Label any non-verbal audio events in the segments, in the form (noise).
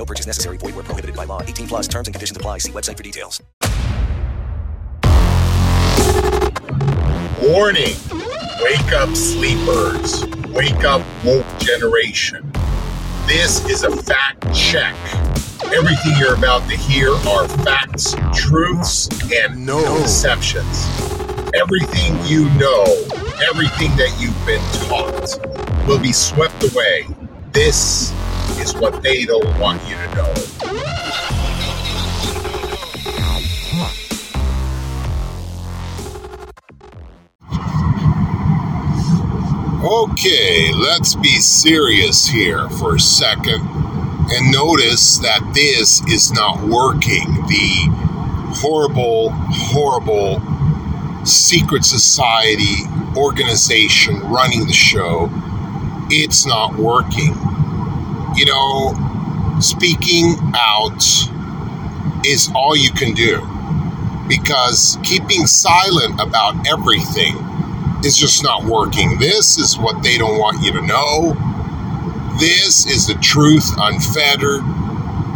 No purchase necessary. Void where prohibited by law. 18 plus terms and conditions apply. See website for details. Warning. Wake up, sleepers. Wake up, woke generation. This is a fact check. Everything you're about to hear are facts, truths, and no deceptions. Everything you know, everything that you've been taught, will be swept away. This is what they don't want you to know. Okay, let's be serious here for a second and notice that this is not working. The horrible, horrible secret society organization running the show, it's not working. You know, speaking out is all you can do because keeping silent about everything is just not working. This is what they don't want you to know. This is the truth unfettered,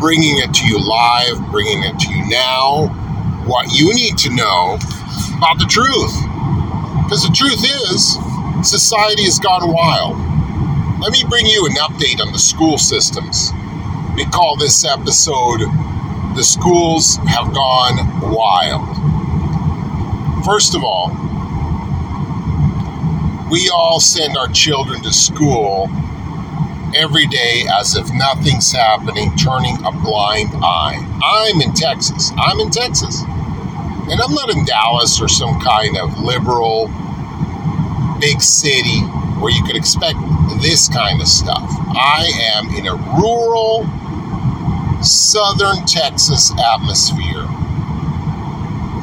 bringing it to you live, bringing it to you now. What you need to know about the truth. Because the truth is, society has gone wild. Let me bring you an update on the school systems. We call this episode The Schools Have Gone Wild. First of all, we all send our children to school every day as if nothing's happening, turning a blind eye. I'm in Texas. I'm in Texas. And I'm not in Dallas or some kind of liberal big city where you could expect this kind of stuff. I am in a rural southern Texas atmosphere,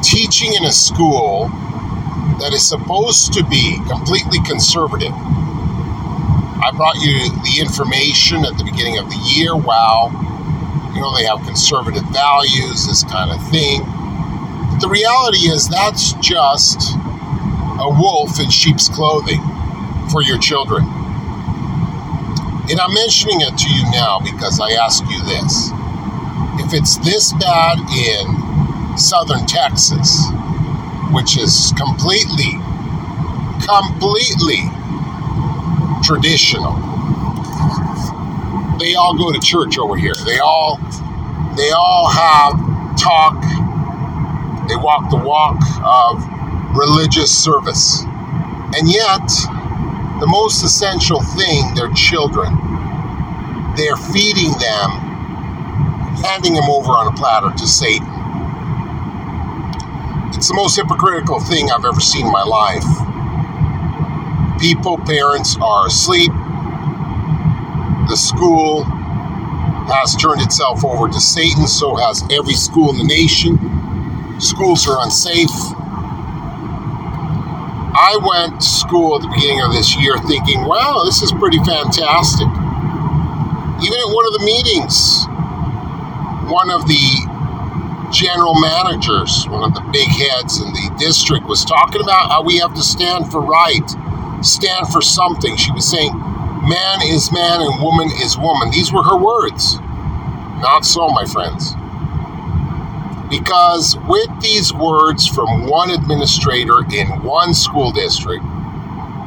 teaching in a school that is supposed to be completely conservative. I brought you the information at the beginning of the year. Wow, you know, they have conservative values, this kind of thing. But the reality is, that's just a wolf in sheep's clothing for your children. And I'm mentioning it to you now because I ask you this. If it's this bad in southern Texas, which is completely, completely traditional. They all go to church over here. They all, they all have talk. They walk the walk of religious service, and yet, the most essential thing, their children, they're feeding them, handing them over on a platter to Satan. It's the most hypocritical thing I've ever seen in my life. People, parents are asleep. The school has turned itself over to Satan, so has every school in the nation. Schools are unsafe. I went to school at the beginning of this year thinking, wow, this is pretty fantastic. Even at one of the meetings, one of the general managers, one of the big heads in the district, was talking about how we have to stand for right, stand for something. She was saying, man is man and woman is woman. These were her words. Not so, my friends. Because with these words from one administrator in one school district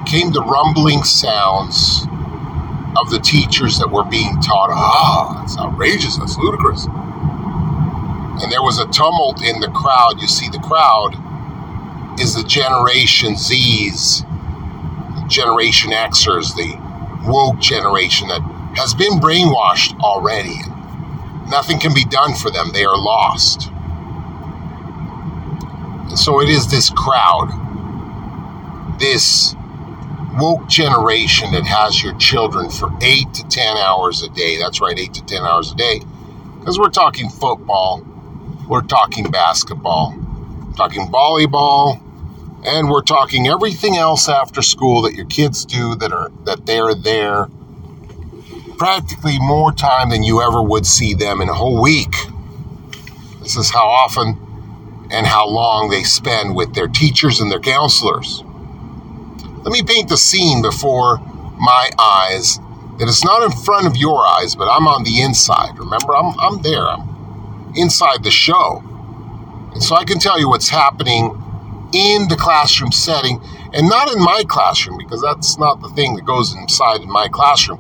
came the rumbling sounds of the teachers that were being taught. Ah, it's outrageous, that's ludicrous. and there was a tumult in the crowd. You see, the crowd is the Generation Z's, Generation Xers, the woke generation that has been brainwashed already. Nothing can be done for them, they are lost. So it is this crowd, this woke generation that has your children for eight to 10 hours a day. That's right, eight to 10 hours a day. Because we're talking football, we're talking basketball, talking volleyball, and we're talking everything else after school that your kids do that are that they're there practically more time than you ever would see them in a whole week. This is how often and how long they spend with their teachers and their counselors. Let me paint the scene before my eyes that it's not in front of your eyes, but I'm on the inside. Remember, I'm, I'm there, I'm inside the show. And so I can tell you what's happening in the classroom setting and not in my classroom because that's not the thing that goes inside in my classroom.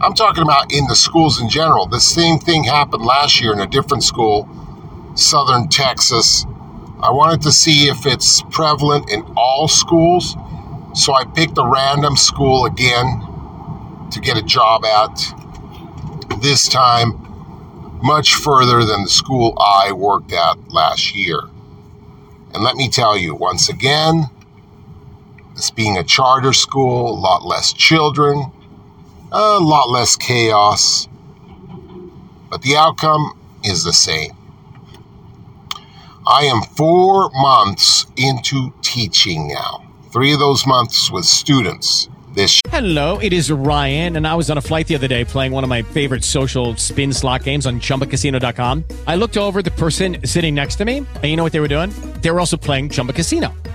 I'm talking about in the schools in general. The same thing happened last year in a different school, Southern Texas. I wanted to see if it's prevalent in all schools. So I picked a random school again to get a job at. This time, much further than the school I worked at last year. And let me tell you, once again, this being a charter school, a lot less children, a lot less chaos, but the outcome is the same. I am four months into teaching now, three of those months with students. This Hello, it is Ryan, and I was on a flight the other day playing one of my favorite social spin slot games on chumbacasino.com. I looked over the person sitting next to me, and you know what they were doing? They were also playing Chumba Casino.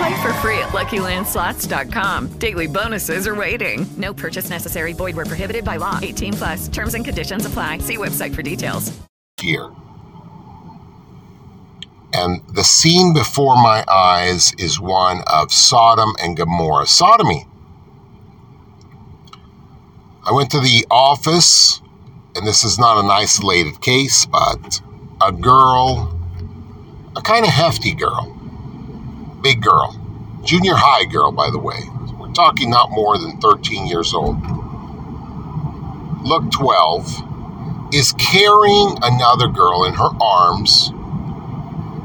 Play for free at LuckyLandSlots.com. Daily bonuses are waiting. No purchase necessary. Void where prohibited by law. 18 plus. Terms and conditions apply. See website for details. Here, And the scene before my eyes is one of Sodom and Gomorrah. Sodomy. I went to the office, and this is not an isolated case, but a girl, a kind of hefty girl, big girl, junior high girl, by the way. We're talking not more than 13 years old. Look 12, is carrying another girl in her arms,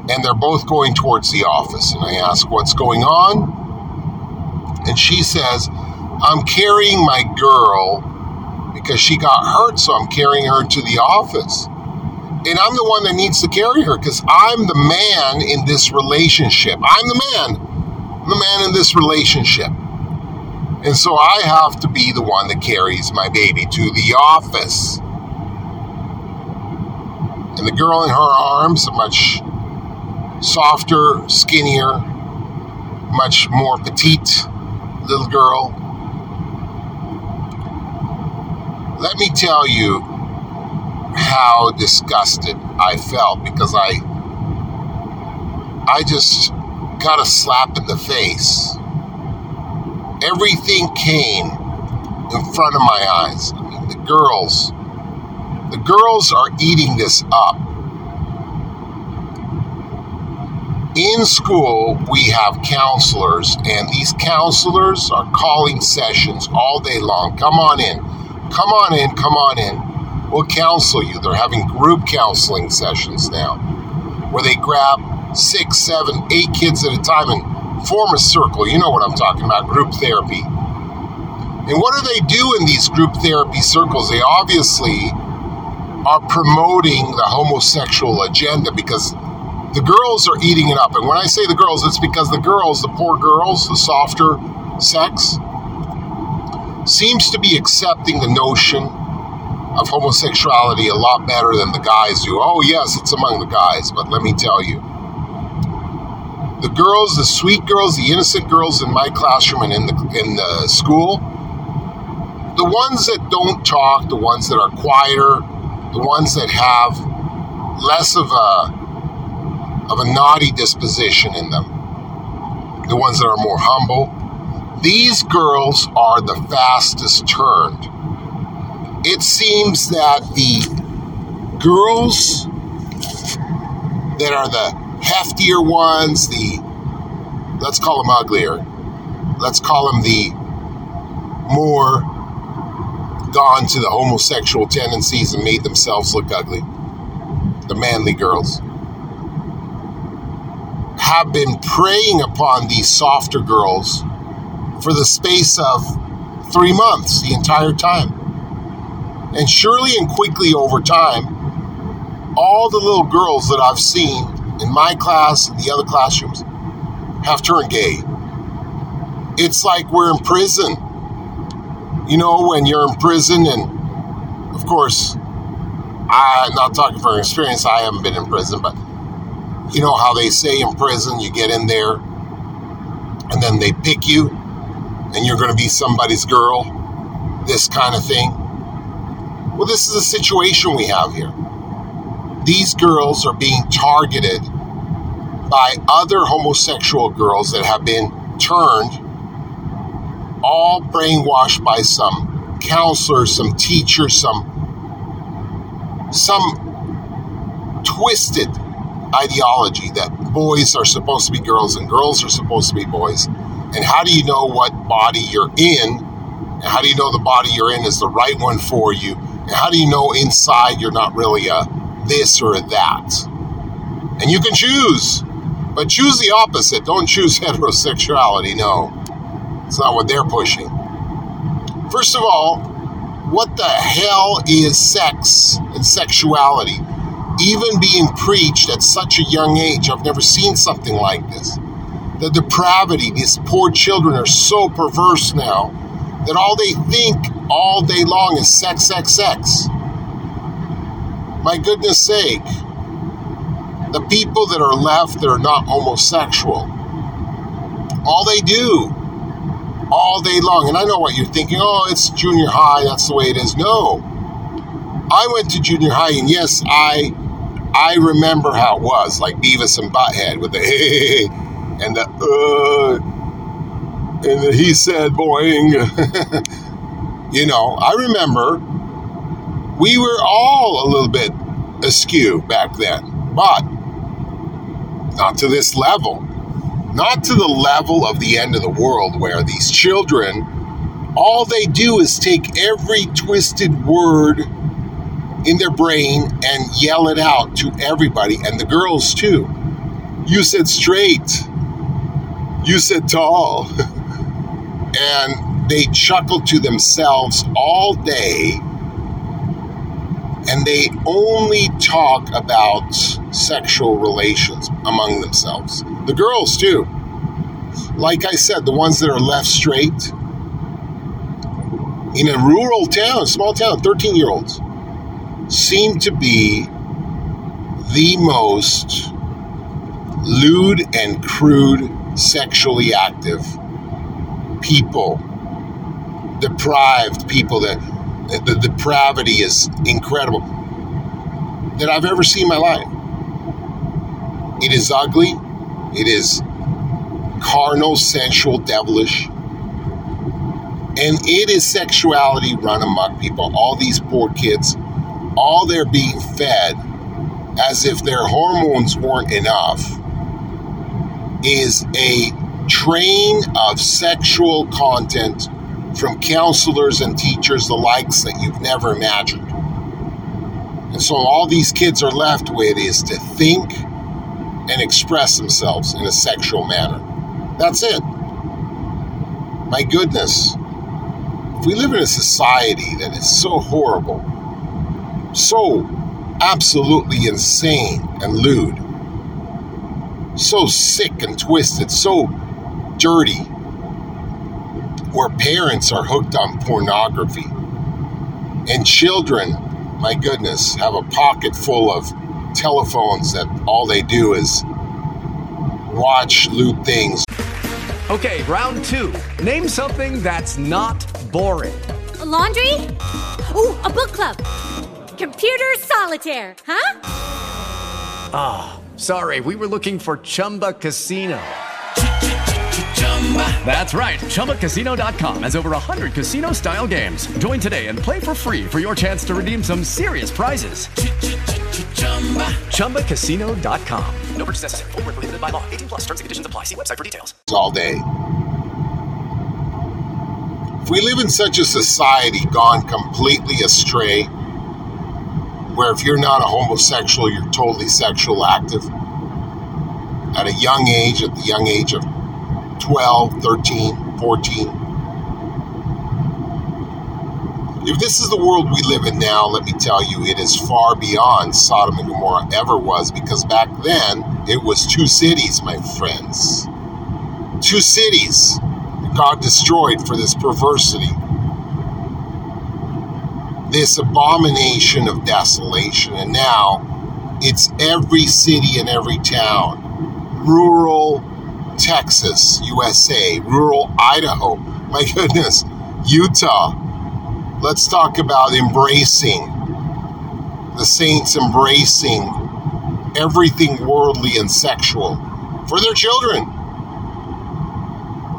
and they're both going towards the office. And I ask, What's going on? And she says, I'm carrying my girl because she got hurt, so I'm carrying her to the office. And I'm the one that needs to carry her because I'm the man in this relationship. I'm the man, I'm the man in this relationship. And so I have to be the one that carries my baby to the office. And the girl in her arms, a much softer, skinnier, much more petite little girl. Let me tell you how disgusted I felt because I I just got a slap in the face. Everything came in front of my eyes. I mean, the girls, the girls are eating this up. in school, we have counselors, and these counselors are calling sessions all day long. Come on in, come on in, come on in. We'll counsel you. They're having group counseling sessions now where they grab six, seven, eight kids at a time and form a circle. You know what I'm talking about group therapy. And what do they do in these group therapy circles? They obviously are promoting the homosexual agenda because the girls are eating it up. And when I say the girls, it's because the girls, the poor girls, the softer sex, seems to be accepting the notion of homosexuality a lot better than the guys do. Oh, yes, it's among the guys, but let me tell you. The girls, the sweet girls, the innocent girls in my classroom and in the in the school, the ones that don't talk, the ones that are quieter, the ones that have less of a of a naughty disposition in them, the ones that are more humble, these girls are the fastest turned. It seems that the girls that are the heftier ones, the let's call them uglier, let's call them the more gone to the homosexual tendencies and made themselves look ugly, the manly girls have been preying upon these softer girls for the space of three months, the entire time. And surely and quickly over time, all the little girls that I've seen in my class and the other classrooms have turned gay. It's like we're in prison. You know, when you're in prison, and of course, I'm not talking from experience, I haven't been in prison, but you know how they say in prison, you get in there and then they pick you and you're going to be somebody's girl, this kind of thing. Well, this is a situation we have here. These girls are being targeted by other homosexual girls that have been turned, all brainwashed by some counselors, some teachers, some some twisted ideology that boys are supposed to be girls and girls are supposed to be boys. And how do you know what body you're in? And how do you know the body you're in is the right one for you? How do you know inside you're not really a this or a that? And you can choose, but choose the opposite. Don't choose (laughs) heterosexuality. No, it's not what they're pushing. First of all, what the hell is sex and sexuality? even being preached at such a young age. I've never seen something like this. The depravity, these poor children are so perverse now that all they think all day long is sex, sex, sex. My goodness sake, the people that are left that are not homosexual, all they do all day long, and I know what you're thinking, oh, it's junior high, that's the way it is. No. I went to junior high, and yes, I I remember how it was, like Beavis and Butthead with the hey (laughs) and the uh, and he said boing. (laughs) you know, I remember we were all a little bit askew back then, but not to this level. Not to the level of the end of the world where these children, all they do is take every twisted word in their brain and yell it out to everybody, and the girls too. You said straight. You said tall. (laughs) and they chuckle to themselves all day and they only talk about sexual relations among themselves. The girls, too. Like I said, the ones that are left straight in a rural town, small town, 13 year olds seem to be the most lewd and crude sexually active people, deprived people that the depravity is incredible that I've ever seen in my life. It is ugly. It is carnal, sensual, devilish. And it is sexuality run amok people. All these poor kids all they're being fed as if their hormones weren't enough is a train of sexual content from counselors and teachers, the likes that you've never imagined. And so all these kids are left with is to think and express themselves in a sexual manner. That's it. My goodness. If we live in a society that is so horrible, so absolutely insane and lewd, so sick and twisted, so dirty, where parents are hooked on pornography and children, my goodness, have a pocket full of telephones that all they do is watch lewd things. Okay, round two. Name something that's not boring. A laundry? Ooh, a book club. Computer solitaire, huh? Ah, oh, sorry, we were looking for Chumba Casino. That's right. ChumbaCasino.com has over 100 casino style games. Join today and play for free for your chance to redeem some serious prizes. ChumbaCasino.com. No purchase necessary. Full prohibited by law. 18 plus terms and conditions apply. See website for details. All day. If we live in such a society gone completely astray, where if you're not a homosexual, you're totally sexual active, at a young age, at the young age of 12, 13, 14. If this is the world we live in now, let me tell you, it is far beyond Sodom and Gomorrah ever was because back then it was two cities, my friends. Two cities that God destroyed for this perversity, this abomination of desolation. And now it's every city and every town, rural Texas, USA, rural Idaho. My goodness, Utah. Let's talk about embracing the saints embracing everything worldly and sexual for their children.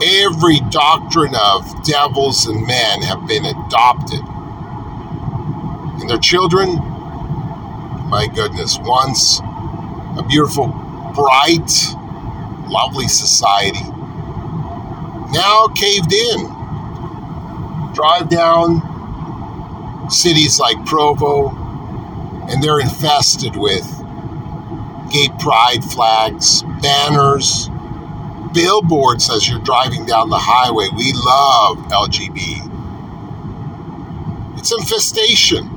Every doctrine of devils and men have been adopted. And their children, my goodness, once a beautiful, bright, lovely society, now caved in. Drive down cities like Provo, and they're infested with gay pride flags, banners, billboards as you're driving down the highway. We love LGB. It's infestation.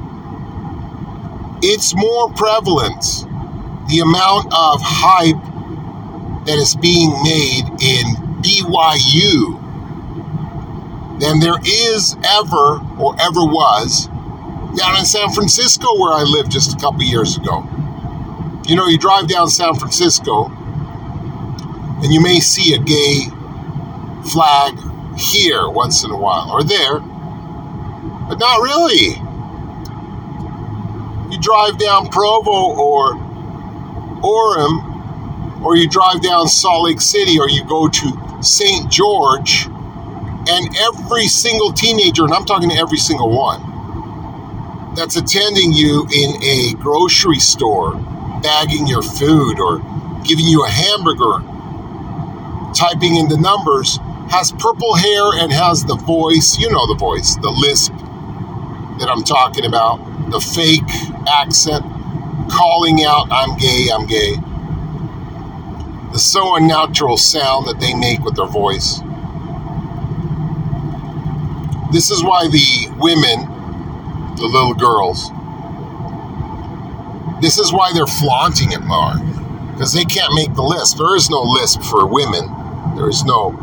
It's more prevalent. The amount of hype that is being made in BYU than there is ever or ever was down in San Francisco where I lived just a couple years ago. You know, you drive down San Francisco and you may see a gay flag here once in a while or there, but not really. You drive down Provo or Orem, or you drive down Salt Lake City, or you go to St. George, and every single teenager, and I'm talking to every single one, that's attending you in a grocery store, bagging your food or giving you a hamburger, typing in the numbers, has purple hair and has the voice, you know the voice, the lisp that I'm talking about, the fake accent, calling out, I'm gay, I'm gay. The so unnatural sound that they make with their voice. This is why the women the little girls. This is why they're flaunting it more, because they can't make the list. There is no lisp for women. There is no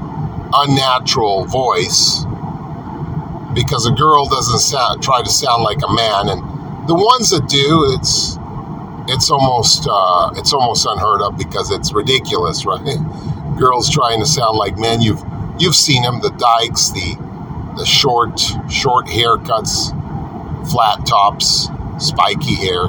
unnatural voice because a girl doesn't sound, try to sound like a man, and the ones that do, it's it's almost uh, it's almost unheard of because it's ridiculous, right? Girls trying to sound like men. You've you've seen them, the dykes, the the short short haircuts flat tops, spiky hair,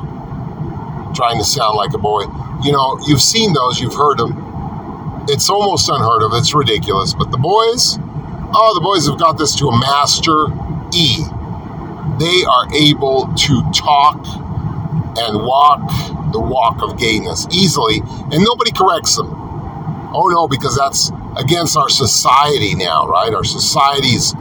trying to sound like a boy. You know, you've seen those, you've heard them. It's almost unheard of. It's ridiculous. But the boys, oh, the boys have got this to a master E. They are able to talk and walk the walk of gayness easily, and nobody corrects them. Oh no, because that's against our society now, right? Our society's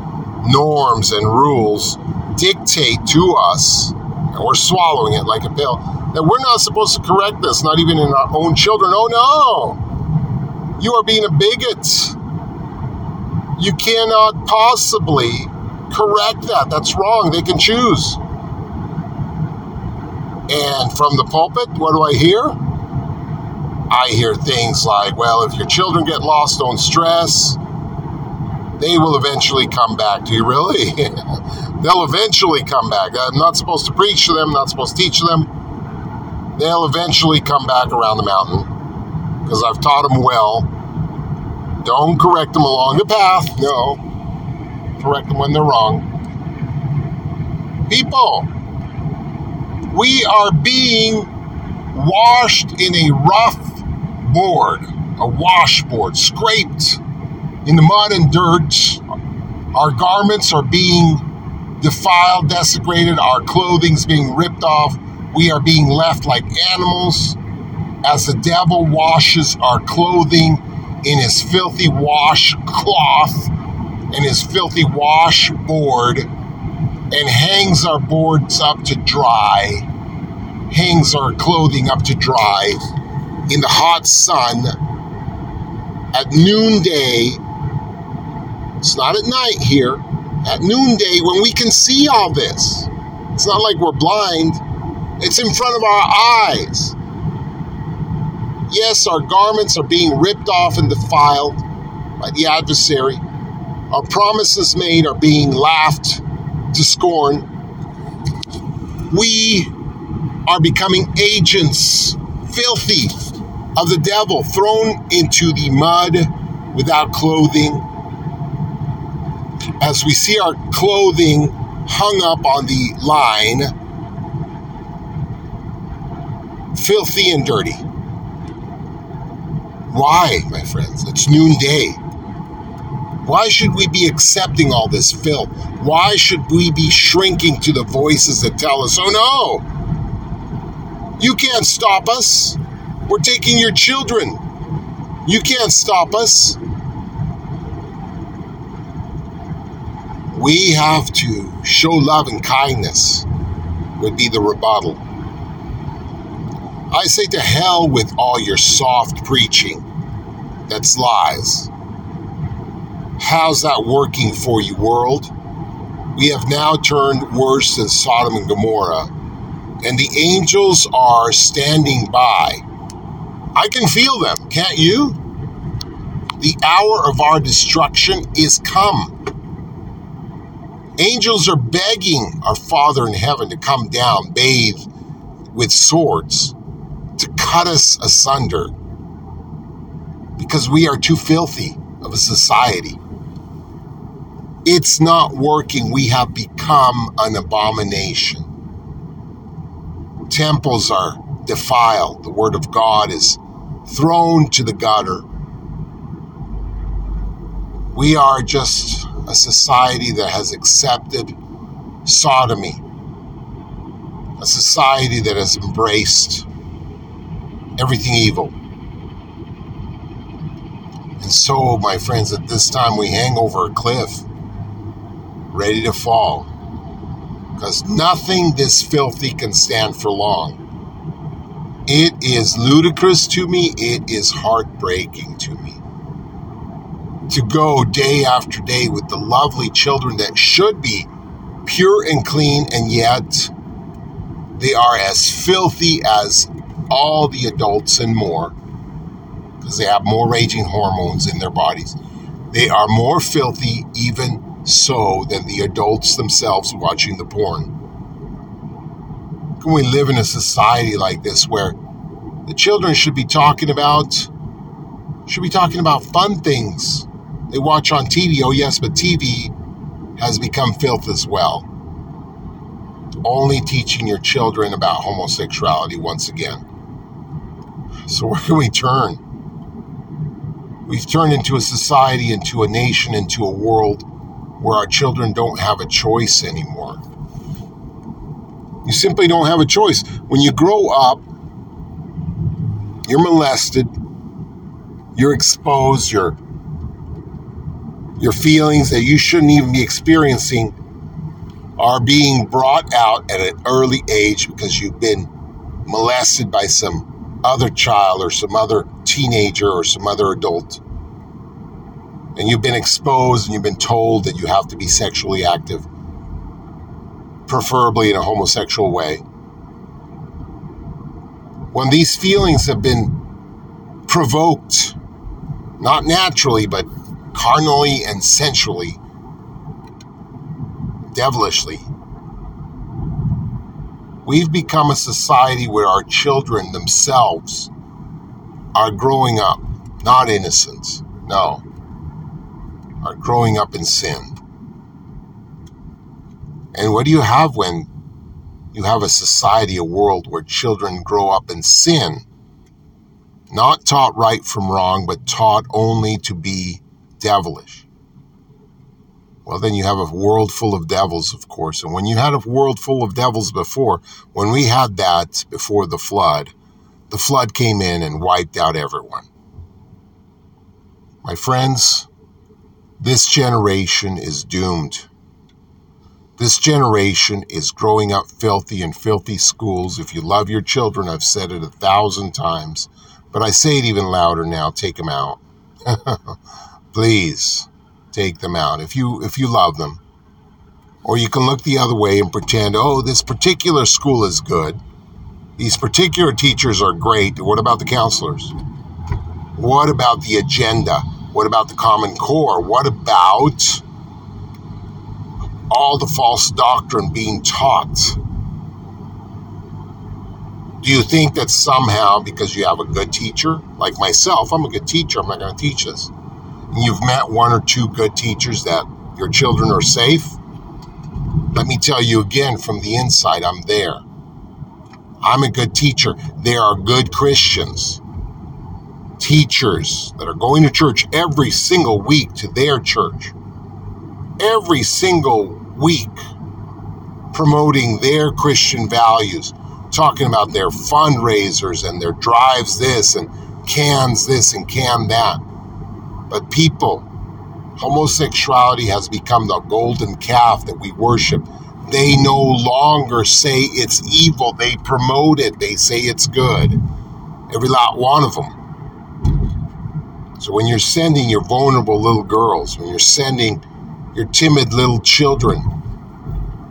norms and rules dictate to us, and we're swallowing it like a pill, that we're not supposed to correct this, not even in our own children. Oh no! You are being a bigot. You cannot possibly correct that. That's wrong. They can choose. And from the pulpit, what do I hear? I hear things like, well, if your children get lost, don't stress. They will eventually come back to you. Really? (laughs) They'll eventually come back. I'm not supposed to preach to them, not supposed to teach them. They'll eventually come back around the mountain because I've taught them well. Don't correct them along the path. No. Correct them when they're wrong. People, we are being washed in a rough board, a washboard, scraped in the mud and dirt. Our garments are being defiled, desecrated, our clothing's being ripped off. We are being left like animals as the devil washes our clothing in his filthy washcloth and his filthy washboard and hangs our boards up to dry, hangs our clothing up to dry in the hot sun at noonday. It's not at night here. At noonday, when we can see all this, it's not like we're blind, it's in front of our eyes. Yes, our garments are being ripped off and defiled by the adversary. Our promises made are being laughed to scorn. We are becoming agents, filthy, of the devil, thrown into the mud without clothing. As we see our clothing hung up on the line, filthy and dirty. Why, my friends? It's noonday. Why should we be accepting all this filth? Why should we be shrinking to the voices that tell us, oh no, you can't stop us? We're taking your children. You can't stop us. We have to show love and kindness, would be the rebuttal. I say to hell with all your soft preaching. That's lies. How's that working for you, world? We have now turned worse than Sodom and Gomorrah, and the angels are standing by. I can feel them, can't you? The hour of our destruction is come. Angels are begging our Father in heaven to come down, bathe with swords, to cut us asunder because we are too filthy of a society. It's not working. We have become an abomination. Temples are defiled. The Word of God is thrown to the gutter. We are just a society that has accepted sodomy, a society that has embraced everything evil. And so, my friends, at this time we hang over a cliff, ready to fall. Because nothing this filthy can stand for long. It is ludicrous to me, it is heartbreaking to me. To go day after day with the lovely children that should be pure and clean, and yet they are as filthy as all the adults and more because they have more raging hormones in their bodies. They are more filthy, even so, than the adults themselves watching the porn. Can we live in a society like this where the children should be talking about should be talking about fun things they watch on TV? Oh yes, but TV has become filth as well. Only teaching your children about homosexuality once again. So where can we turn? We've turned into a society, into a nation, into a world where our children don't have a choice anymore. You simply don't have a choice. When you grow up, you're molested, You're exposed, your your feelings that you shouldn't even be experiencing are being brought out at an early age because you've been molested by some other child or some other teenager or some other adult. And you've been exposed and you've been told that you have to be sexually active, preferably in a homosexual way. When these feelings have been provoked, not naturally, but carnally and sensually, devilishly. We've become a society where our children themselves are growing up, not innocent, no, are growing up in sin. And what do you have when you have a society, a world where children grow up in sin, not taught right from wrong, but taught only to be devilish? Well, then you have a world full of devils, of course. And when you had a world full of devils before, when we had that before the flood, the flood came in and wiped out everyone. My friends, this generation is doomed. This generation is growing up filthy in filthy schools. If you love your children, I've said it a thousand times, but I say it even louder now take them out. (laughs) Please take them out if you if you love them. Or you can look the other way and pretend, "Oh, this particular school is good. These particular teachers are great. What about the counselors? What about the agenda? What about the common core? What about all the false doctrine being taught?" Do you think that somehow, because you have a good teacher, like myself, I'm a good teacher, I'm not going to teach this and you've met one or two good teachers that your children are safe, let me tell you again from the inside, I'm there. I'm a good teacher. There are good Christians, teachers that are going to church every single week to their church, every single week, promoting their Christian values, talking about their fundraisers and their drives this and cans this and can that. But people, homosexuality has become the golden calf that we worship. They no longer say it's evil, they promote it, they say it's good. Every lot one of them. So when you're sending your vulnerable little girls, when you're sending your timid little children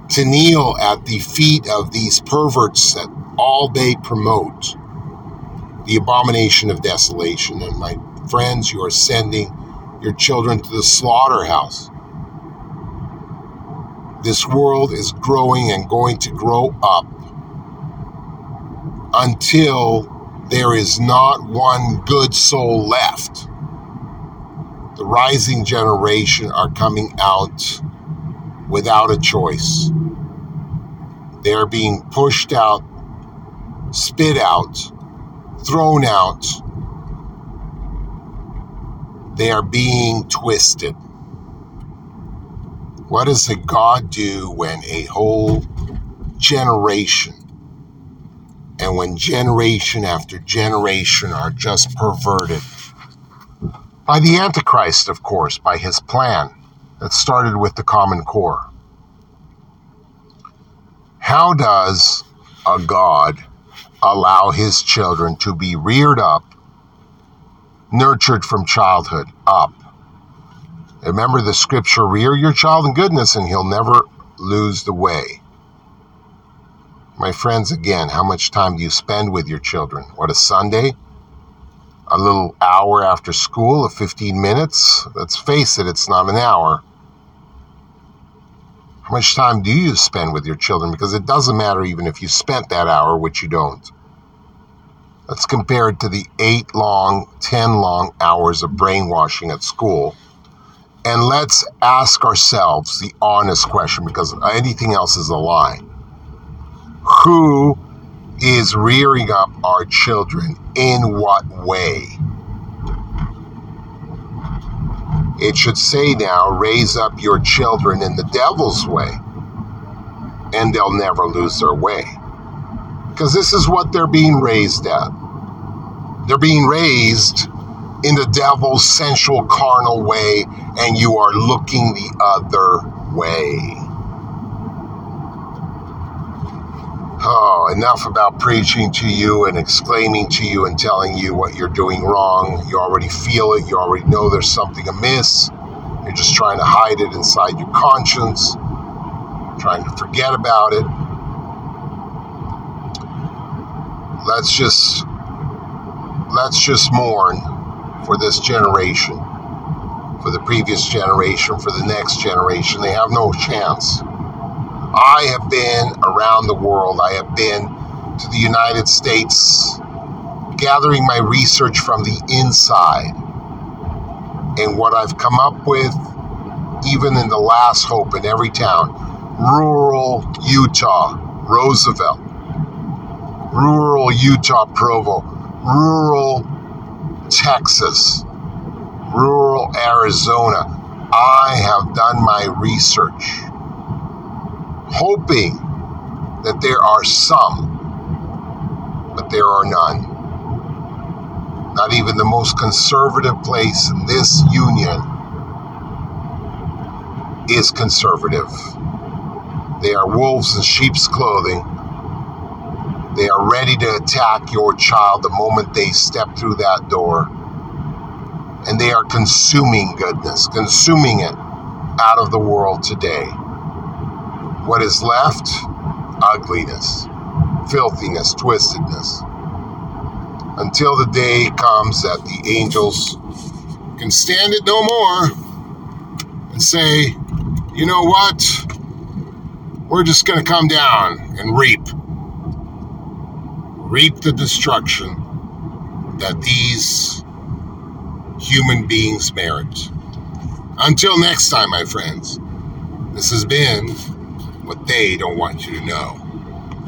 to kneel at the feet of these perverts that all they promote, the abomination of desolation, and my friends, you are sending your children to the slaughterhouse. This world is growing and going to grow up until there is not one good soul left. The rising generation are coming out without a choice. They are being pushed out, spit out, thrown out, they are being twisted. What does a God do when a whole generation and when generation after generation are just perverted? By the Antichrist, of course, by his plan that started with the Common Core. How does a God allow his children to be reared up nurtured from childhood up. Remember the scripture rear your child in goodness, and he'll never lose the way. My friends, again, how much time do you spend with your children? What, a Sunday? A little hour after school of 15 minutes? Let's face it, it's not an hour. How much time do you spend with your children? Because it doesn't matter even if you spent that hour, which you don't. Let's compare it to the eight long, 10 long hours of brainwashing at school. And let's ask ourselves the honest question because anything else is a lie. Who is rearing up our children? In what way? It should say now, raise up your children in the devil's way, and they'll never lose their way because this is what they're being raised at. They're being raised in the devil's sensual carnal way and you are looking the other way. Oh, enough about preaching to you and exclaiming to you and telling you what you're doing wrong. You already feel it. You already know there's something amiss. You're just trying to hide it inside your conscience, trying to forget about it. Let's just let's just mourn for this generation, for the previous generation, for the next generation. They have no chance. I have been around the world. I have been to the United States, gathering my research from the inside. And what I've come up with, even in the last hope in every town, rural Utah, Roosevelt, rural Utah, Provo, rural Texas, rural Arizona. I have done my research hoping that there are some, but there are none. Not even the most conservative place in this union is conservative. They are wolves in sheep's clothing. They are ready to attack your child the moment they step through that door. And they are consuming goodness, consuming it out of the world today. What is left? Ugliness, filthiness, twistedness. Until the day comes that the angels can stand it no more and say, you know what? We're just going to come down and reap. Reap the destruction that these human beings merit. Until next time, my friends, this has been what they don't want you to know.